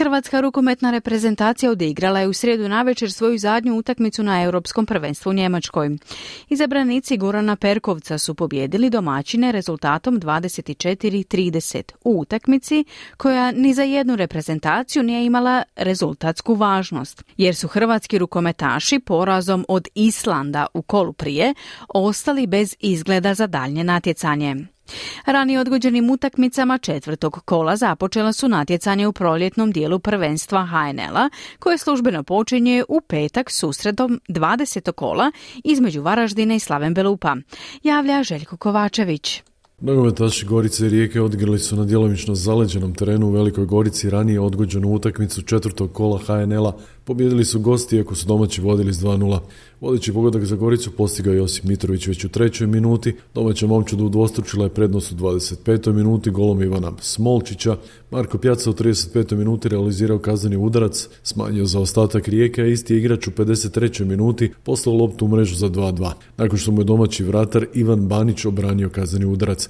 Hrvatska rukometna reprezentacija odigrala je u srijedu navečer svoju zadnju utakmicu na Europskom prvenstvu u Njemačkoj. Izabranici Gorana Perkovca su pobjedili domaćine rezultatom 24-30 u utakmici koja ni za jednu reprezentaciju nije imala rezultatsku važnost, jer su hrvatski rukometaši porazom od Islanda u kolu prije ostali bez izgleda za daljnje natjecanje. Ranije odgođenim utakmicama četvrtog kola započela su natjecanje u proljetnom dijelu prvenstva HNL-a koje službeno počinje u petak susredom 20. kola između Varaždina i Slaven Belupa. Javlja Željko Kovačević. Nogometaši Gorice i Rijeke odigrali su na djelomično zaleđenom terenu u Velikoj Gorici ranije odgođenu utakmicu četvrtog kola HNL-a Pobjedili su gosti iako su domaći vodili s 2-0. Vodeći pogodak za Goricu postigao Josip Mitrović već u trećoj minuti. Domaća momčad udvostručila je prednost u 25. minuti golom Ivana Smolčića. Marko Pjaca u 35. minuti realizirao kazneni udarac, smanjio za ostatak rijeke, a isti igrač u 53. minuti poslao loptu u mrežu za 2-2. Nakon što mu je domaći vratar Ivan Banić obranio kazneni udarac.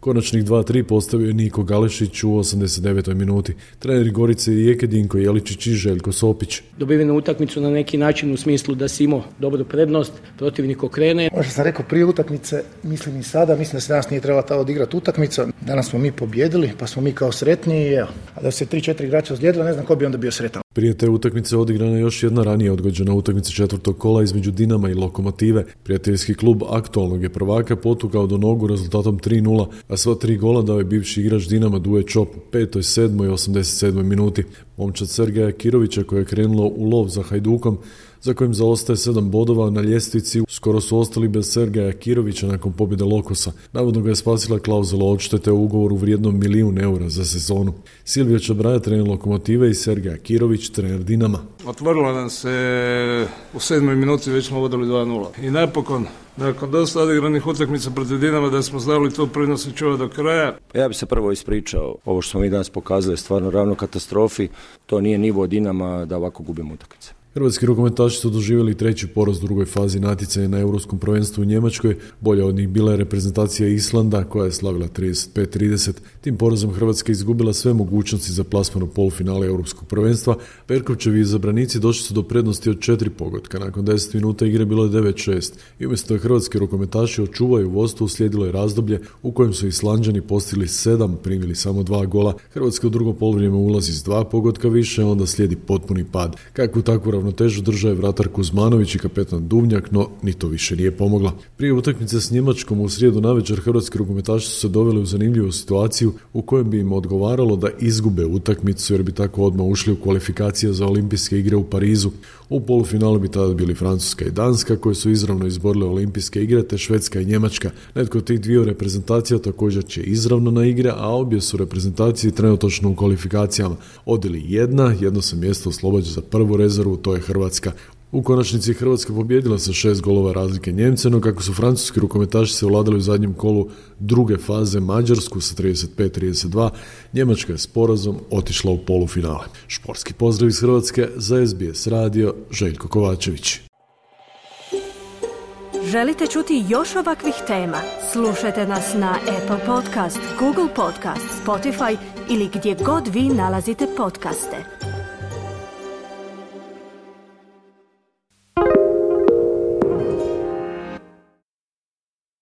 Konačnih 2-3 postavio je Niko Galešić u 89. minuti. Treneri Gorice i Rijeke Dinko Jeličić i Željko Sopić. Dobivenu utakmicu na neki način u smislu da si imao dobru prednost, protivnik okrene. Ono što sam rekao prije utakmice, mislim i sada, mislim da se danas nije trebala ta odigrati utakmica. Danas smo mi pobjedili, pa smo mi kao sretni i evo. A da se 3-4 igrača ozlijedila, ne znam ko bi onda bio sretan. Prije te utakmice odigrana je još jedna ranije odgođena utakmica četvrtog kola između Dinama i Lokomotive. Prijateljski klub aktualnog je prvaka potukao do nogu rezultatom 3-0, a sva tri gola dao je bivši igrač Dinama Duje Čop u 5., 7. i 87. minuti. Momčad Sergeja Kirovića koja je krenulo u lov za Hajdukom za kojim zaostaje sedam bodova na ljestvici. Skoro su ostali bez Sergeja Kirovića nakon pobjede Lokosa. Navodno ga je spasila klauzula odštete u ugovoru vrijednom milijun eura za sezonu. Silvija Čabraja, trener Lokomotive i Sergeja Kirović, trener Dinama. Otvorilo nam se u sedmoj minuti, već smo vodili 2-0. I napokon, nakon dosta odigranih utakmica protiv Dinama da smo znali to prinosi čuva do kraja. Pa ja bi se prvo ispričao. Ovo što smo mi danas pokazali je stvarno ravno katastrofi. To nije nivo Dinama da ovako gubimo utakmice. Hrvatski rukometaši su doživjeli treći poraz u drugoj fazi natjecanja na Europskom prvenstvu u Njemačkoj. Bolja od njih bila je reprezentacija Islanda koja je slavila 35-30. Tim porazom Hrvatska izgubila sve mogućnosti za plasman u polufinale Europskog prvenstva. Perkovčevi izabranici došli su do prednosti od četiri pogotka. Nakon 10 minuta igre bilo je 9-6. I umjesto je hrvatski rukometaši očuvaju vodstvo uslijedilo je razdoblje u kojem su Islanđani postigli sedam, primili samo dva gola. Hrvatska u drugo poluvrijeme ulazi s dva pogotka više, onda slijedi potpuni pad. Kakvu takvu ravnotežu držao je vratar Kuzmanović i kapetan Duvnjak, no ni to više nije pomogla. Prije utakmice s Njemačkom u srijedu navečer hrvatski rukometaši su se doveli u zanimljivu situaciju u kojem bi im odgovaralo da izgube utakmicu jer bi tako odmah ušli u kvalifikacije za olimpijske igre u Parizu. U polufinalu bi tada bili Francuska i Danska koje su izravno izborile olimpijske igre te Švedska i Njemačka. Netko od tih dviju reprezentacija također će izravno na igre, a obje su reprezentacije trenutačno u kvalifikacijama. Odili jedna, jedno se mjesto oslobađa za prvu rezervu, to Hrvatska. U konačnici Hrvatska pobjedila sa šest golova razlike Njemce, no kako su francuski rukometaši se vladali u zadnjem kolu druge faze Mađarsku sa 35-32, Njemačka je porazom otišla u polufinale. Športski pozdrav iz Hrvatske za SBS radio Željko Kovačević. Želite čuti još ovakvih tema? Slušajte nas na Apple Podcast, Google Podcast, Spotify ili gdje god vi nalazite podcaste.